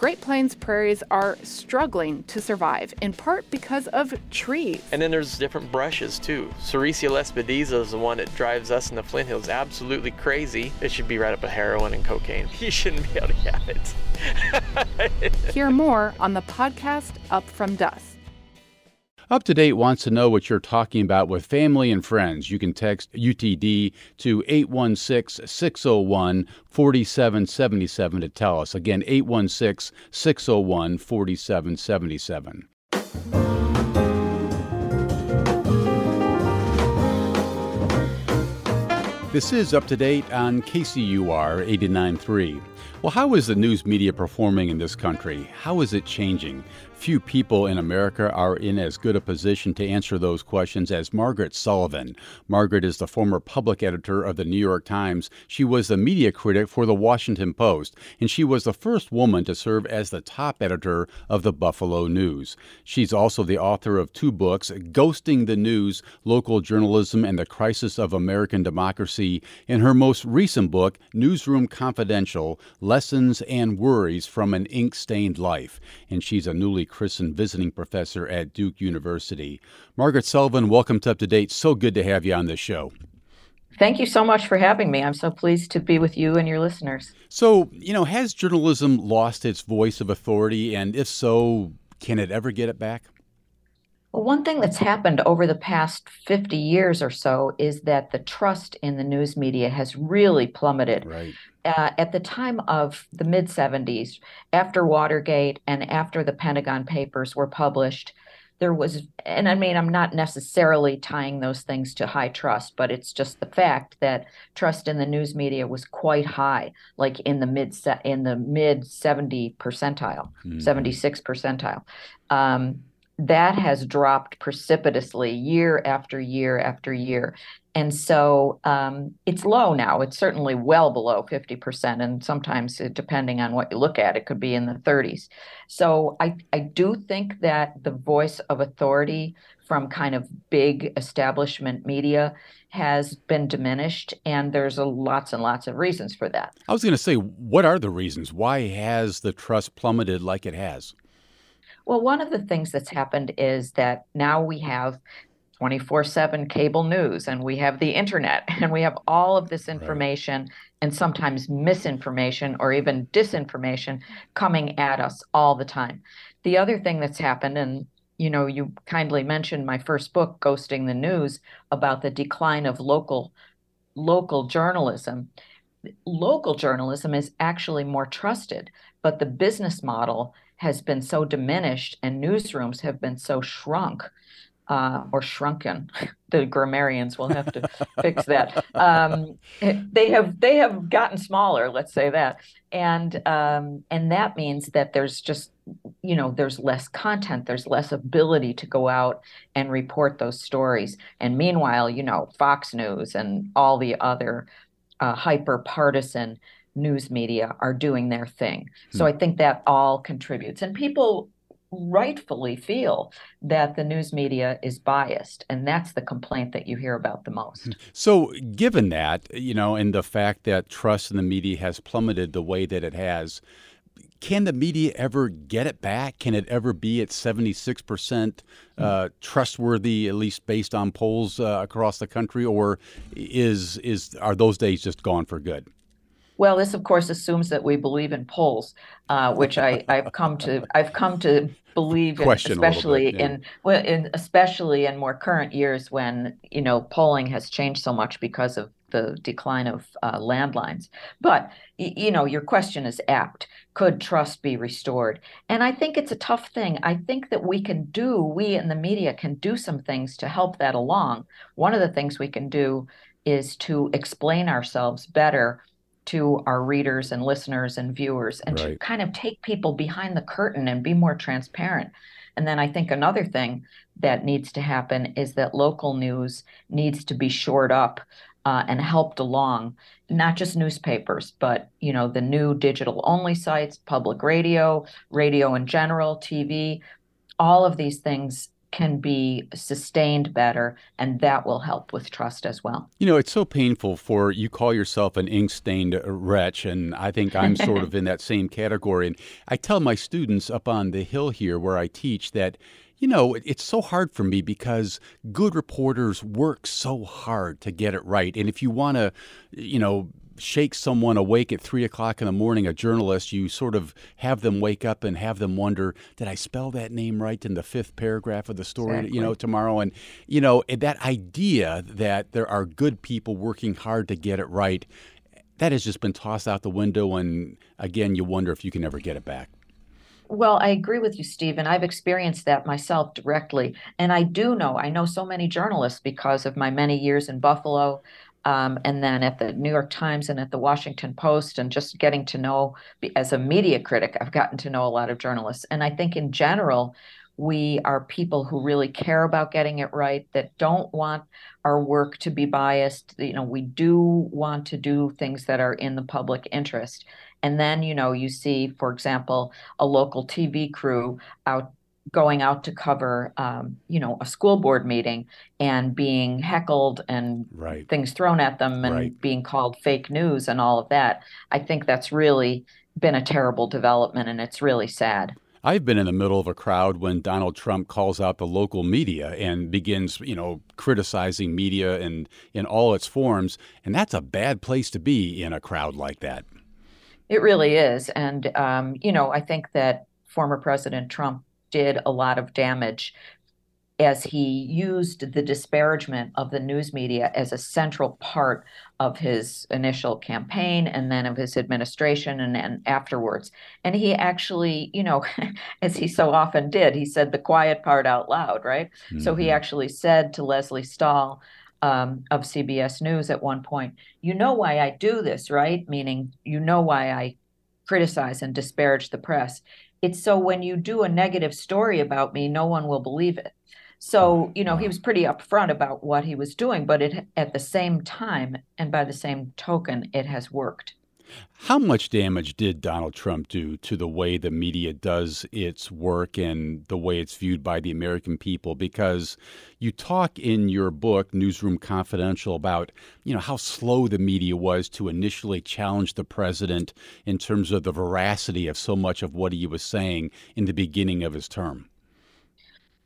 Great Plains prairies are struggling to survive, in part because of trees. And then there's different brushes too. Sericea lespedeza is the one that drives us in the Flint Hills absolutely crazy. It should be right up with heroin and cocaine. You shouldn't be able to have it. Hear more on the podcast Up From Dust. Up to Date wants to know what you're talking about with family and friends. You can text UTD to 816 601 4777 to tell us. Again, 816 601 4777. This is up to date on KCUR 89.3. Well, how is the news media performing in this country? How is it changing? Few people in America are in as good a position to answer those questions as Margaret Sullivan. Margaret is the former public editor of the New York Times. She was the media critic for the Washington Post, and she was the first woman to serve as the top editor of the Buffalo News. She's also the author of two books, Ghosting the News Local Journalism and the Crisis of American Democracy, and her most recent book, Newsroom Confidential Lessons and Worries from an Ink Stained Life. And she's a newly Christen visiting professor at Duke University. Margaret Sullivan, welcome to Up to Date. So good to have you on this show. Thank you so much for having me. I'm so pleased to be with you and your listeners. So, you know, has journalism lost its voice of authority? And if so, can it ever get it back? Well, one thing that's happened over the past 50 years or so is that the trust in the news media has really plummeted. Right. Uh, at the time of the mid 70s, after Watergate and after the Pentagon Papers were published, there was, and I mean, I'm not necessarily tying those things to high trust, but it's just the fact that trust in the news media was quite high, like in the mid in the mid 70 percentile, mm-hmm. 76 percentile. Um, that has dropped precipitously year after year after year. And so um, it's low now. It's certainly well below 50%. And sometimes, depending on what you look at, it could be in the 30s. So I, I do think that the voice of authority from kind of big establishment media has been diminished. And there's a, lots and lots of reasons for that. I was going to say, what are the reasons? Why has the trust plummeted like it has? Well, one of the things that's happened is that now we have 24 7 cable news and we have the internet and we have all of this information right. and sometimes misinformation or even disinformation coming at us all the time. The other thing that's happened, and you know, you kindly mentioned my first book, Ghosting the News, about the decline of local local journalism. Local journalism is actually more trusted, but the business model has been so diminished and newsrooms have been so shrunk uh, or shrunken. The grammarians will have to fix that. Um, they have they have gotten smaller. Let's say that, and um, and that means that there's just you know there's less content. There's less ability to go out and report those stories. And meanwhile, you know, Fox News and all the other uh, hyper partisan news media are doing their thing. Hmm. So I think that all contributes. And people rightfully feel that the news media is biased and that's the complaint that you hear about the most hmm. so given that you know and the fact that trust in the media has plummeted the way that it has can the media ever get it back can it ever be at 76% uh, trustworthy at least based on polls uh, across the country or is is are those days just gone for good well, this of course assumes that we believe in polls, uh, which I, I've come to I've come to believe, in, especially bit, yeah. in well, in especially in more current years when you know polling has changed so much because of the decline of uh, landlines. But you know, your question is apt. Could trust be restored? And I think it's a tough thing. I think that we can do, we in the media can do some things to help that along. One of the things we can do is to explain ourselves better to our readers and listeners and viewers and right. to kind of take people behind the curtain and be more transparent. And then I think another thing that needs to happen is that local news needs to be shored up uh, and helped along, not just newspapers, but you know the new digital only sites, public radio, radio in general, TV. All of these things can be sustained better, and that will help with trust as well. You know, it's so painful for you call yourself an ink stained wretch, and I think I'm sort of in that same category. And I tell my students up on the hill here where I teach that you know, it's so hard for me because good reporters work so hard to get it right. And if you want to, you know, shake someone awake at three o'clock in the morning, a journalist, you sort of have them wake up and have them wonder, did I spell that name right in the fifth paragraph of the story, exactly. you know, tomorrow? And, you know, that idea that there are good people working hard to get it right, that has just been tossed out the window. And again, you wonder if you can ever get it back. Well, I agree with you, Stephen. I've experienced that myself directly. And I do know, I know so many journalists because of my many years in Buffalo um, and then at the New York Times and at the Washington Post, and just getting to know, as a media critic, I've gotten to know a lot of journalists. And I think in general, we are people who really care about getting it right, that don't want our work to be biased. You know, we do want to do things that are in the public interest. And then, you know, you see, for example, a local TV crew out going out to cover, um, you know, a school board meeting and being heckled and right. things thrown at them and right. being called fake news and all of that. I think that's really been a terrible development and it's really sad. I've been in the middle of a crowd when Donald Trump calls out the local media and begins, you know, criticizing media and in all its forms, and that's a bad place to be in a crowd like that. It really is, and um, you know, I think that former President Trump did a lot of damage as he used the disparagement of the news media as a central part of his initial campaign and then of his administration and, and afterwards. And he actually, you know, as he so often did, he said the quiet part out loud, right? Mm-hmm. So he mm-hmm. actually said to Lesley Stahl, um, of CBS News at one point, You know why I do this, right? Meaning, you know why I criticize and disparage the press it's so when you do a negative story about me, no one will believe it. So, you know, he was pretty upfront about what he was doing, but it at the same time and by the same token, it has worked. How much damage did Donald Trump do to the way the media does its work and the way it's viewed by the American people? Because you talk in your book, Newsroom Confidential, about you know how slow the media was to initially challenge the president in terms of the veracity of so much of what he was saying in the beginning of his term.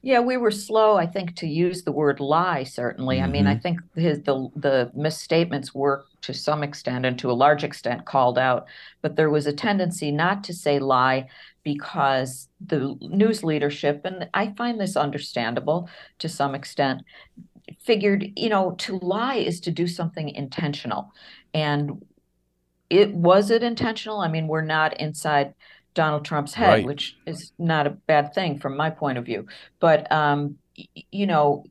Yeah, we were slow, I think, to use the word lie. Certainly, mm-hmm. I mean, I mm-hmm. think his the the misstatements were to some extent and to a large extent called out, but there was a tendency not to say lie because the news leadership, and I find this understandable to some extent, figured you know to lie is to do something intentional, and it was it intentional. I mean, we're not inside Donald Trump's head, right. which is not a bad thing from my point of view. But um, you know,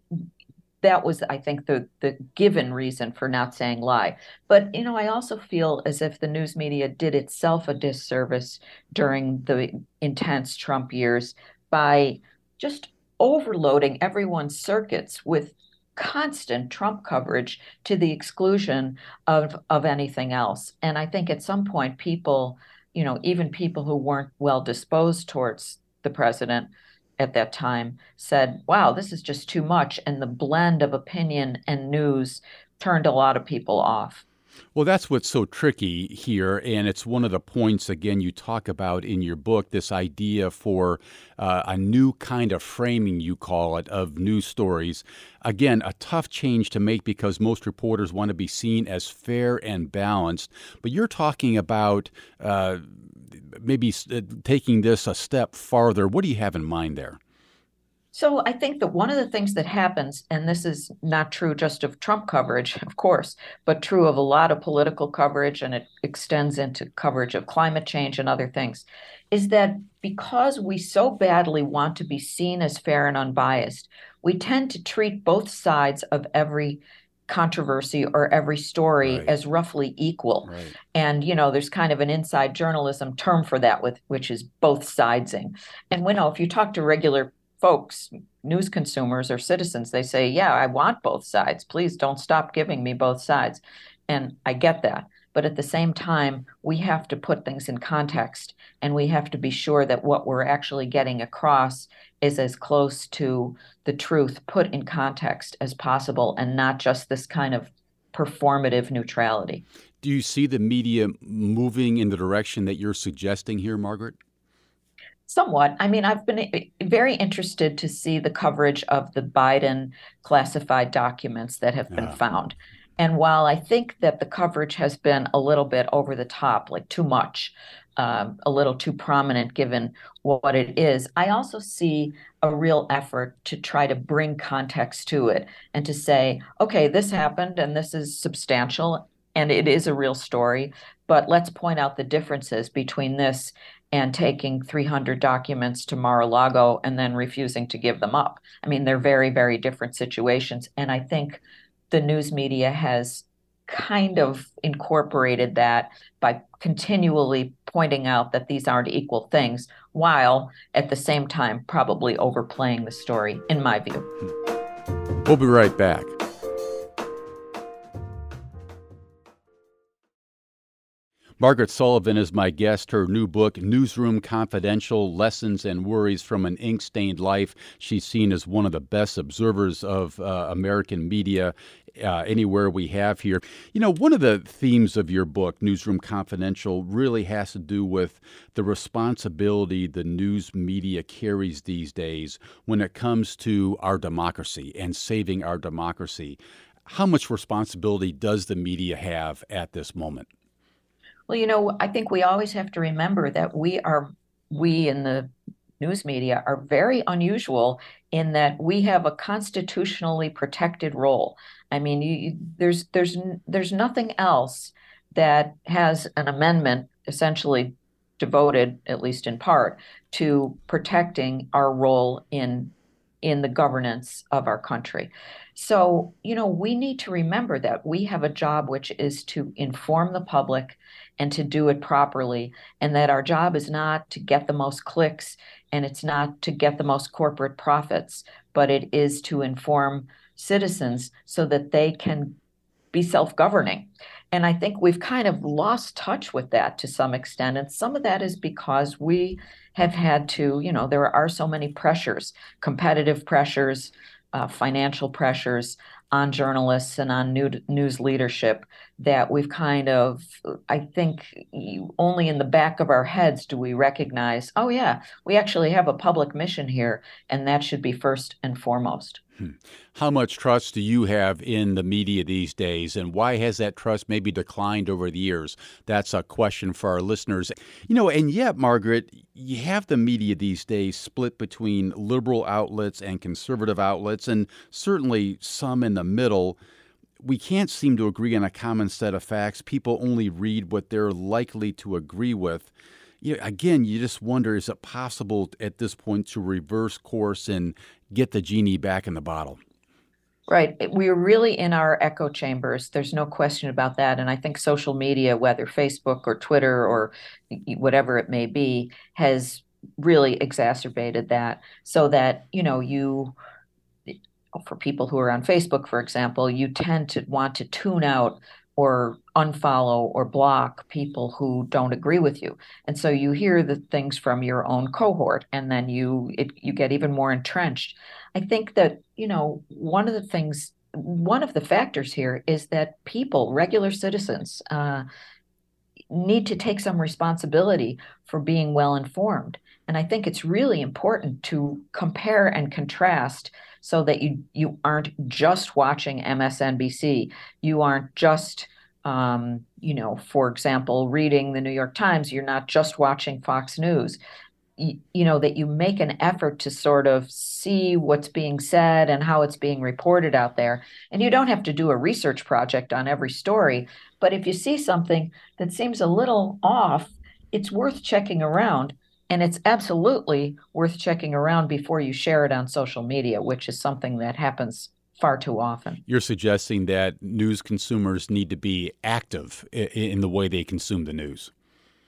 that was, I think, the the given reason for not saying lie. But you know, I also feel as if the news media did itself a disservice during the intense Trump years by just overloading everyone's circuits with constant Trump coverage to the exclusion of of anything else. And I think at some point people you know, even people who weren't well disposed towards the president at that time said, wow, this is just too much. And the blend of opinion and news turned a lot of people off. Well, that's what's so tricky here. And it's one of the points, again, you talk about in your book this idea for uh, a new kind of framing, you call it, of news stories. Again, a tough change to make because most reporters want to be seen as fair and balanced. But you're talking about uh, maybe uh, taking this a step farther. What do you have in mind there? So I think that one of the things that happens, and this is not true just of Trump coverage, of course, but true of a lot of political coverage, and it extends into coverage of climate change and other things, is that because we so badly want to be seen as fair and unbiased, we tend to treat both sides of every controversy or every story right. as roughly equal. Right. And you know, there's kind of an inside journalism term for that with which is both sidesing. And we know if you talk to regular folks, news consumers or citizens, they say, Yeah, I want both sides. Please don't stop giving me both sides. And I get that. But at the same time, we have to put things in context and we have to be sure that what we're actually getting across is as close to the truth put in context as possible and not just this kind of performative neutrality. Do you see the media moving in the direction that you're suggesting here, Margaret? Somewhat. I mean, I've been eh, very interested to see the coverage of the Biden classified documents that have been yeah. found. And while I think that the coverage has been a little bit over the top, like too much, um, a little too prominent given what it is, I also see a real effort to try to bring context to it and to say, okay, this happened and this is substantial and it is a real story, but let's point out the differences between this and taking 300 documents to Mar-a-Lago and then refusing to give them up. I mean, they're very, very different situations. And I think the news media has kind of incorporated that by continually pointing out that these aren't equal things, while at the same time probably overplaying the story, in my view. We'll be right back. Margaret Sullivan is my guest. Her new book, Newsroom Confidential Lessons and Worries from an Ink Stained Life. She's seen as one of the best observers of uh, American media uh, anywhere we have here. You know, one of the themes of your book, Newsroom Confidential, really has to do with the responsibility the news media carries these days when it comes to our democracy and saving our democracy. How much responsibility does the media have at this moment? Well, you know, I think we always have to remember that we are, we in the news media are very unusual in that we have a constitutionally protected role. I mean, you, there's there's there's nothing else that has an amendment essentially devoted, at least in part, to protecting our role in in the governance of our country. So, you know, we need to remember that we have a job which is to inform the public and to do it properly, and that our job is not to get the most clicks and it's not to get the most corporate profits, but it is to inform citizens so that they can be self governing. And I think we've kind of lost touch with that to some extent. And some of that is because we have had to, you know, there are so many pressures, competitive pressures, uh, financial pressures on journalists and on news leadership that we've kind of, I think, only in the back of our heads do we recognize, oh, yeah, we actually have a public mission here, and that should be first and foremost. Hmm. How much trust do you have in the media these days, and why has that trust maybe declined over the years? That's a question for our listeners. You know, and yet, Margaret, you have the media these days split between liberal outlets and conservative outlets, and certainly some in the middle. We can't seem to agree on a common set of facts. People only read what they're likely to agree with you know, again, you just wonder is it possible at this point to reverse course and get the genie back in the bottle? Right. We're really in our echo chambers. There's no question about that. And I think social media, whether Facebook or Twitter or whatever it may be, has really exacerbated that so that, you know, you, for people who are on Facebook, for example, you tend to want to tune out or unfollow or block people who don't agree with you. And so you hear the things from your own cohort and then you it, you get even more entrenched. I think that you know one of the things one of the factors here is that people regular citizens uh, need to take some responsibility for being well informed and i think it's really important to compare and contrast so that you you aren't just watching msnbc you aren't just um, you know, for example, reading the New York Times, you're not just watching Fox News. You, you know, that you make an effort to sort of see what's being said and how it's being reported out there. And you don't have to do a research project on every story, but if you see something that seems a little off, it's worth checking around. And it's absolutely worth checking around before you share it on social media, which is something that happens far too often. You're suggesting that news consumers need to be active in the way they consume the news.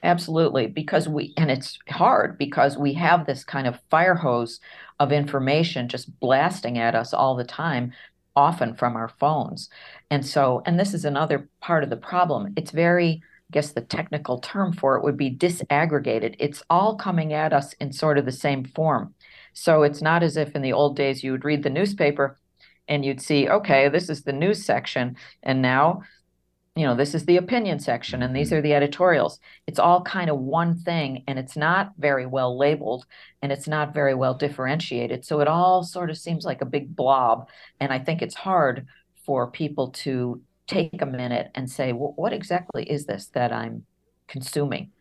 Absolutely, because we, and it's hard because we have this kind of fire hose of information just blasting at us all the time. often from our phones. And so, and this is another part of the problem. It's very, I guess the technical term for it would be disaggregated. It's all coming at us in sort of the same form. So it's not as if in the old days you would read the newspaper and you'd see, okay, this is the news section. And now you know, this is the opinion section and these mm-hmm. are the editorials. It's all kind of one thing and it's not very well labeled and it's not very well differentiated. So it all sort of seems like a big blob. And I think it's hard for people to take a minute and say, what exactly is this that I'm consuming?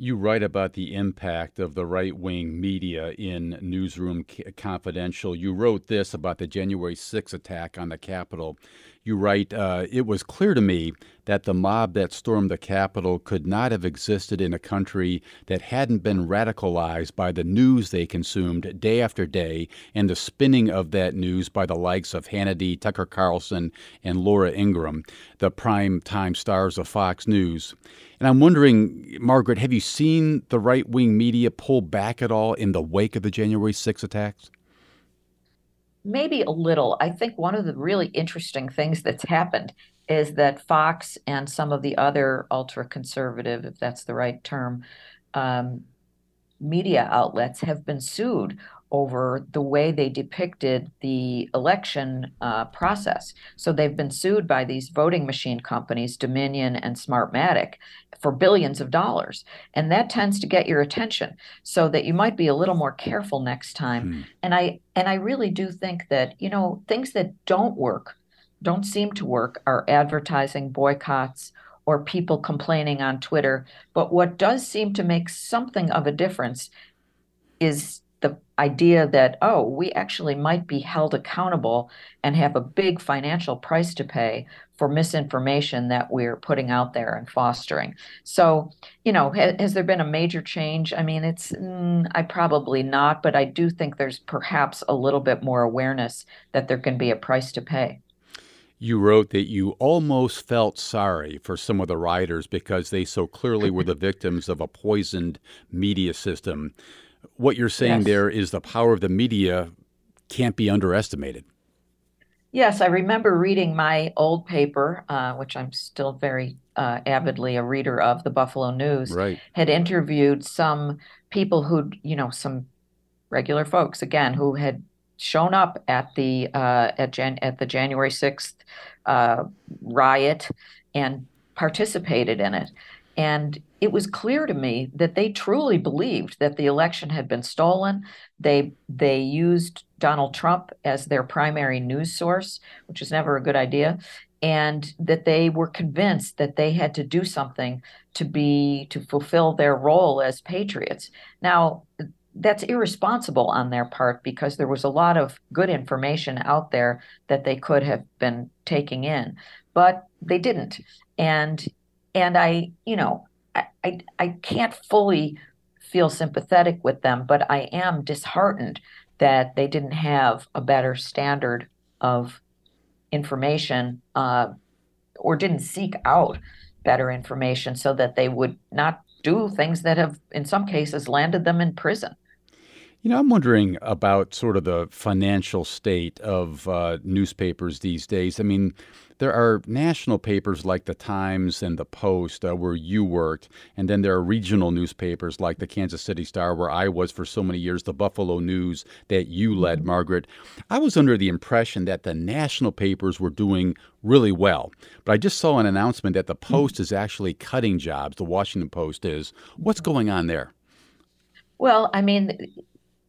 You write about the impact of the right wing media in Newsroom Confidential. You wrote this about the January 6 attack on the Capitol. You write, uh, It was clear to me that the mob that stormed the Capitol could not have existed in a country that hadn't been radicalized by the news they consumed day after day and the spinning of that news by the likes of Hannity, Tucker Carlson, and Laura Ingraham, the prime time stars of Fox News. And I'm wondering, Margaret, have you seen the right wing media pull back at all in the wake of the January 6 attacks? Maybe a little. I think one of the really interesting things that's happened is that Fox and some of the other ultra conservative, if that's the right term, um, media outlets have been sued over the way they depicted the election uh, process. So they've been sued by these voting machine companies, Dominion and Smartmatic, for billions of dollars. And that tends to get your attention so that you might be a little more careful next time. Hmm. And I and I really do think that, you know, things that don't work, don't seem to work are advertising boycotts or people complaining on Twitter. But what does seem to make something of a difference is the idea that, oh, we actually might be held accountable and have a big financial price to pay for misinformation that we're putting out there and fostering. So, you know, has, has there been a major change? I mean, it's, mm, I probably not, but I do think there's perhaps a little bit more awareness that there can be a price to pay. You wrote that you almost felt sorry for some of the writers because they so clearly were the victims of a poisoned media system what you're saying yes. there is the power of the media can't be underestimated. Yes, I remember reading my old paper, uh, which I'm still very uh, avidly a reader of, the Buffalo News. Right. Had interviewed some people who, you know, some regular folks again who had shown up at the uh, at Jan- at the January sixth uh, riot and participated in it. And it was clear to me that they truly believed that the election had been stolen. They they used Donald Trump as their primary news source, which is never a good idea, and that they were convinced that they had to do something to be to fulfill their role as patriots. Now, that's irresponsible on their part because there was a lot of good information out there that they could have been taking in, but they didn't. And and I, you know, I, I, I can't fully feel sympathetic with them, but I am disheartened that they didn't have a better standard of information uh, or didn't seek out better information so that they would not do things that have, in some cases, landed them in prison. You know, I'm wondering about sort of the financial state of uh, newspapers these days. I mean, there are national papers like the Times and the Post uh, where you worked, and then there are regional newspapers like the Kansas City Star, where I was for so many years, the Buffalo News that you led, mm-hmm. Margaret. I was under the impression that the national papers were doing really well, but I just saw an announcement that the mm-hmm. Post is actually cutting jobs. The Washington Post is. What's going on there? Well, I mean,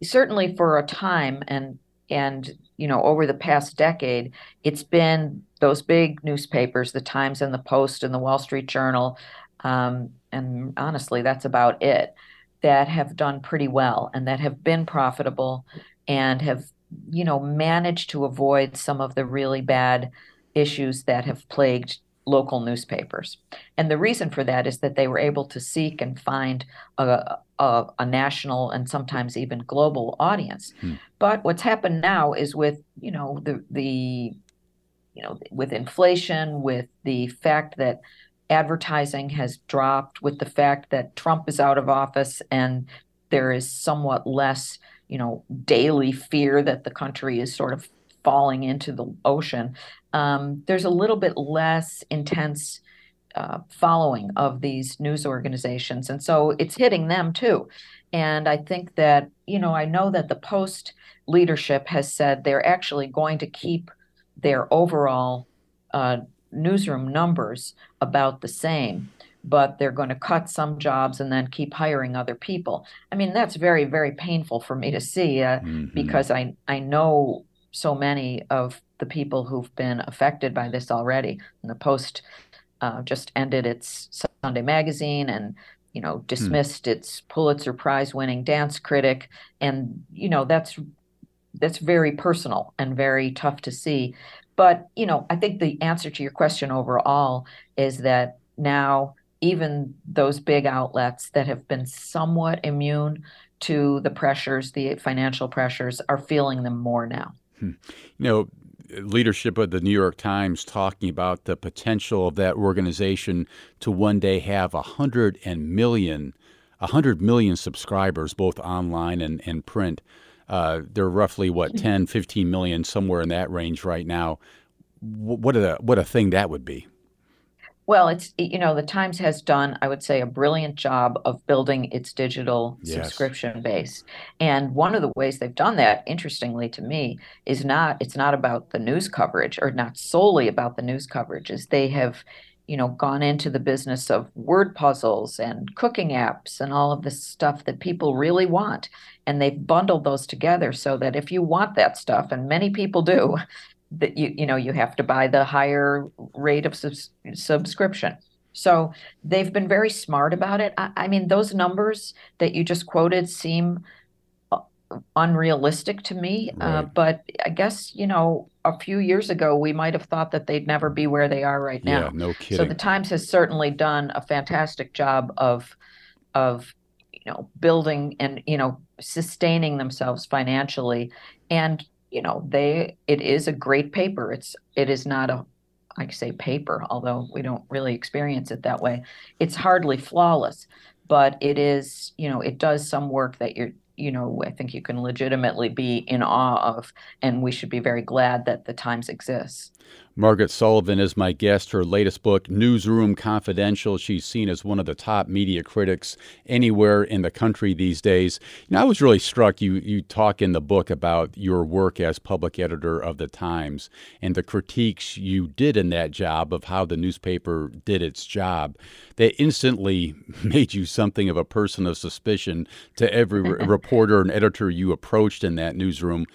certainly for a time and and you know over the past decade it's been those big newspapers the times and the post and the wall street journal um, and honestly that's about it that have done pretty well and that have been profitable and have you know managed to avoid some of the really bad issues that have plagued local newspapers. And the reason for that is that they were able to seek and find a, a, a national and sometimes even global audience. Hmm. But what's happened now is with, you know, the, the, you know, with inflation, with the fact that advertising has dropped, with the fact that Trump is out of office and there is somewhat less, you know, daily fear that the country is sort of falling into the ocean. Um, there's a little bit less intense uh, following of these news organizations, and so it's hitting them too. And I think that you know I know that the Post leadership has said they're actually going to keep their overall uh, newsroom numbers about the same but they're going to cut some jobs and then keep hiring other people. I mean, that's very, very painful for me to see uh, mm-hmm. because I, I know so many of the people who've been affected by this already. And the Post uh, just ended its Sunday magazine and you know hmm. dismissed mm. its Pulitzer Prize winning dance critic, and you know that's that's very personal and very tough to see. But you know, I think the answer to your question overall is that now even those big outlets that have been somewhat immune to the pressures, the financial pressures, are feeling them more now. Hmm. You know, leadership of the New York Times talking about the potential of that organization to one day have a hundred and million, a hundred million subscribers, both online and, and print. Uh, they're roughly what 10, 15 million, somewhere in that range right now. What a what a thing that would be. Well, it's you know the Times has done, I would say, a brilliant job of building its digital yes. subscription base. And one of the ways they've done that, interestingly to me, is not it's not about the news coverage or not solely about the news coverage. Is they have, you know, gone into the business of word puzzles and cooking apps and all of this stuff that people really want, and they've bundled those together so that if you want that stuff, and many people do, that you you know you have to buy the higher rate of subs- subscription. So they've been very smart about it. I, I, mean, those numbers that you just quoted seem uh, unrealistic to me. Uh, right. Uh, but I guess you know, a few years ago, we might have thought that they'd never be where they are right now. Yeah, no kidding. So the Times has certainly done a fantastic job of of you know building and you know sustaining themselves financially and you know they it is a great paper. It's it is not a i say paper although we don't really experience it that way. It's hardly flawless but it is you know it does some work that you're you know i think you can legitimately be in awe of and we should be very glad that the times exists Margaret Sullivan is my guest. Her latest book, Newsroom Confidential, she's seen as one of the top media critics anywhere in the country these days. You know, I was really struck. You you talk in the book about your work as public editor of the Times and the critiques you did in that job of how the newspaper did its job. They instantly made you something of a person of suspicion to every reporter and editor you approached in that newsroom.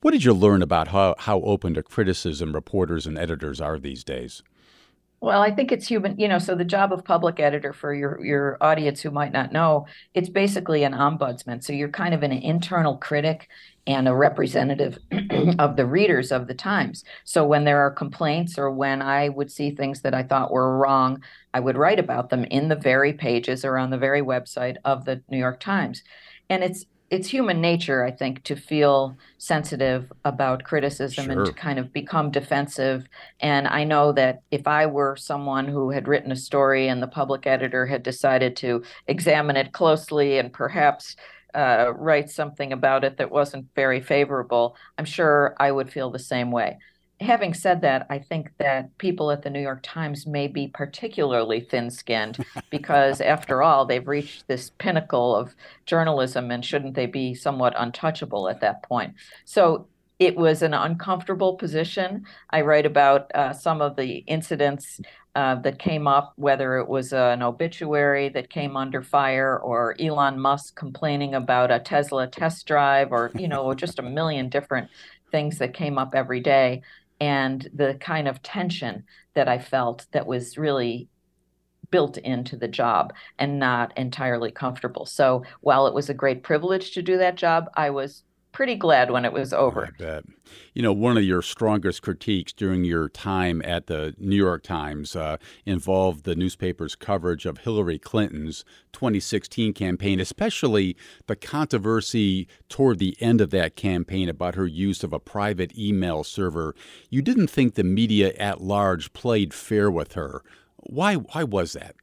What did you learn about how, how open to criticism reporters and editors are these days? Well, I think it's human, you know, so the job of public editor for your your audience who might not know, it's basically an ombudsman. So you're kind of an internal critic and a representative of the readers of the Times. So when there are complaints or when I would see things that I thought were wrong, I would write about them in the very pages or on the very website of the New York Times. And it's it's human nature, I think, to feel sensitive about criticism sure. and to kind of become defensive. And I know that if I were someone who had written a story and the public editor had decided to examine it closely and perhaps uh, write something about it that wasn't very favorable, I'm sure I would feel the same way having said that, I think that people at the New York Times may be particularly thin skinned because, after all, they've reached this pinnacle of journalism and shouldn't they be somewhat untouchable at that point? So it was an uncomfortable position. I write about uh, some of the incidents uh, that came up, whether it was uh, an obituary that came under fire or Elon Musk complaining about a Tesla test drive or, you know, just a million different things that came up every day and the kind of tension that I felt that was really built into the job and not entirely comfortable. So while it was a great privilege to do that job, I was pretty glad when it was over. You know, one of your strongest critiques during your time at the New York Times uh, involved the newspaper's coverage of Hillary Clinton's 2016 campaign, especially the controversy toward the end of that campaign about her use of a private email server. You didn't think the media at large played fair with her. Why? Why was that?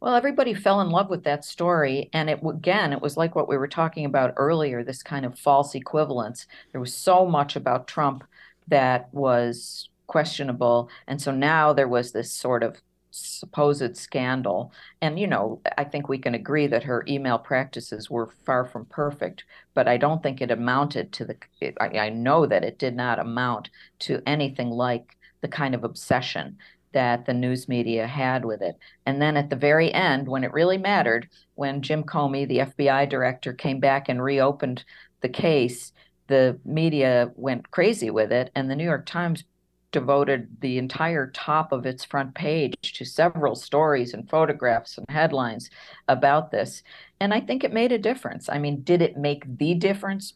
Well, everybody fell in love with that story. And it again, it was like what we were talking about earlier this kind of false equivalence. There was so much about Trump that was questionable. And so now there was this sort of supposed scandal. And, you know, I think we can agree that her email practices were far from perfect, but I don't think it amounted to the, it, I, I know that it did not amount to anything like the kind of obsession that the news media had with it. And then at the very end, when it really mattered, when Jim Comey, the FBI director, came back and reopened the case, the media went crazy with it. And the New York Times devoted the entire top of its front page to several stories and photographs and headlines about this. And I think it made a difference. I mean, did it make the difference?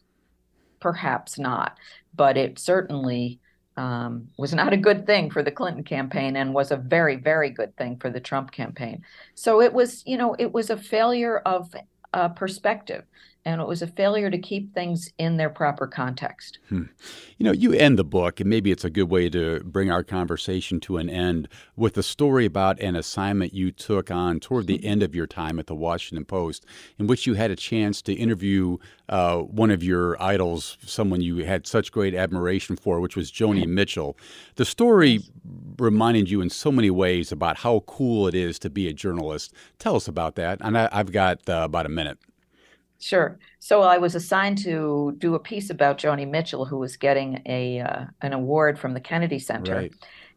Perhaps not, but it certainly um, was not a good thing for the Clinton campaign and was a very, very good thing for the Trump campaign. So it was, you know, it was a failure of uh, perspective and it was a failure to keep things in their proper context. Hmm. You know, you end the book, and maybe it's a good way to bring our conversation to an end with a story about an assignment you took on toward the end of your time at the Washington Post, in which you had a chance to interview uh, one of your idols, someone you had such great admiration for, which was Joni Mitchell. The story reminded you in so many ways about how cool it is to be a journalist. Tell us about that. And I, have got uh, about a minute. Sure. So I was assigned to do a piece about Joni Mitchell, who was getting a uh, an award from the Kennedy Center. Right.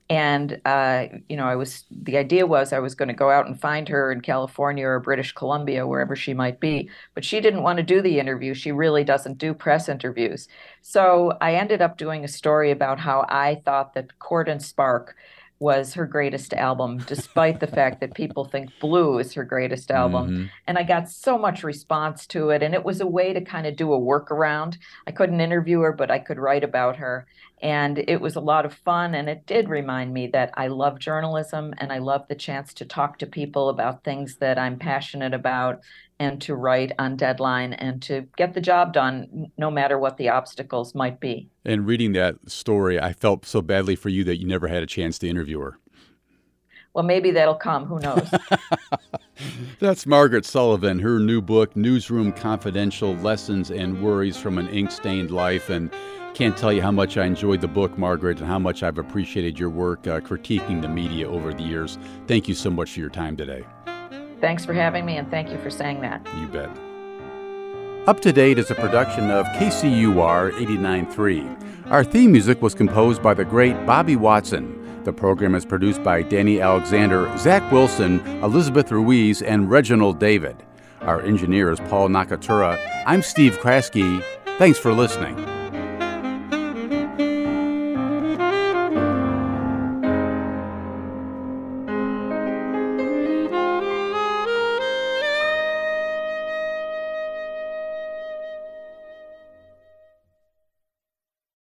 And uh, you know, I was the idea was I was going to go out and find her in California or British Columbia, wherever she might be. But she didn't want to do the interview. She really doesn't do press interviews. So I ended up doing a story about how I thought that Court and Spark was her greatest album, despite the fact that people think Blue is her greatest album. Mm-hmm. And I got so much response to it. And it was a way to kind of do a workaround. I couldn't interview her, but I could write about her. And it was a lot of fun. And it did remind me that I love journalism and I love the chance to talk to people about things that I'm passionate about and to write on deadline and to get the job done no matter what the obstacles might be. And reading that story, I felt so badly for you that you never had a chance to interview her. Well, maybe that'll come. Who knows? That's Margaret Sullivan, her new book, Newsroom Confidential Lessons and Worries from an Ink Stained Life. And can't tell you how much I enjoyed the book, Margaret, and how much I've appreciated your work uh, critiquing the media over the years. Thank you so much for your time today. Thanks for having me, and thank you for saying that. You bet. Up to Date is a production of KCUR 89.3. Our theme music was composed by the great Bobby Watson. The program is produced by Danny Alexander, Zach Wilson, Elizabeth Ruiz, and Reginald David. Our engineer is Paul Nakatura. I'm Steve Kraske. Thanks for listening.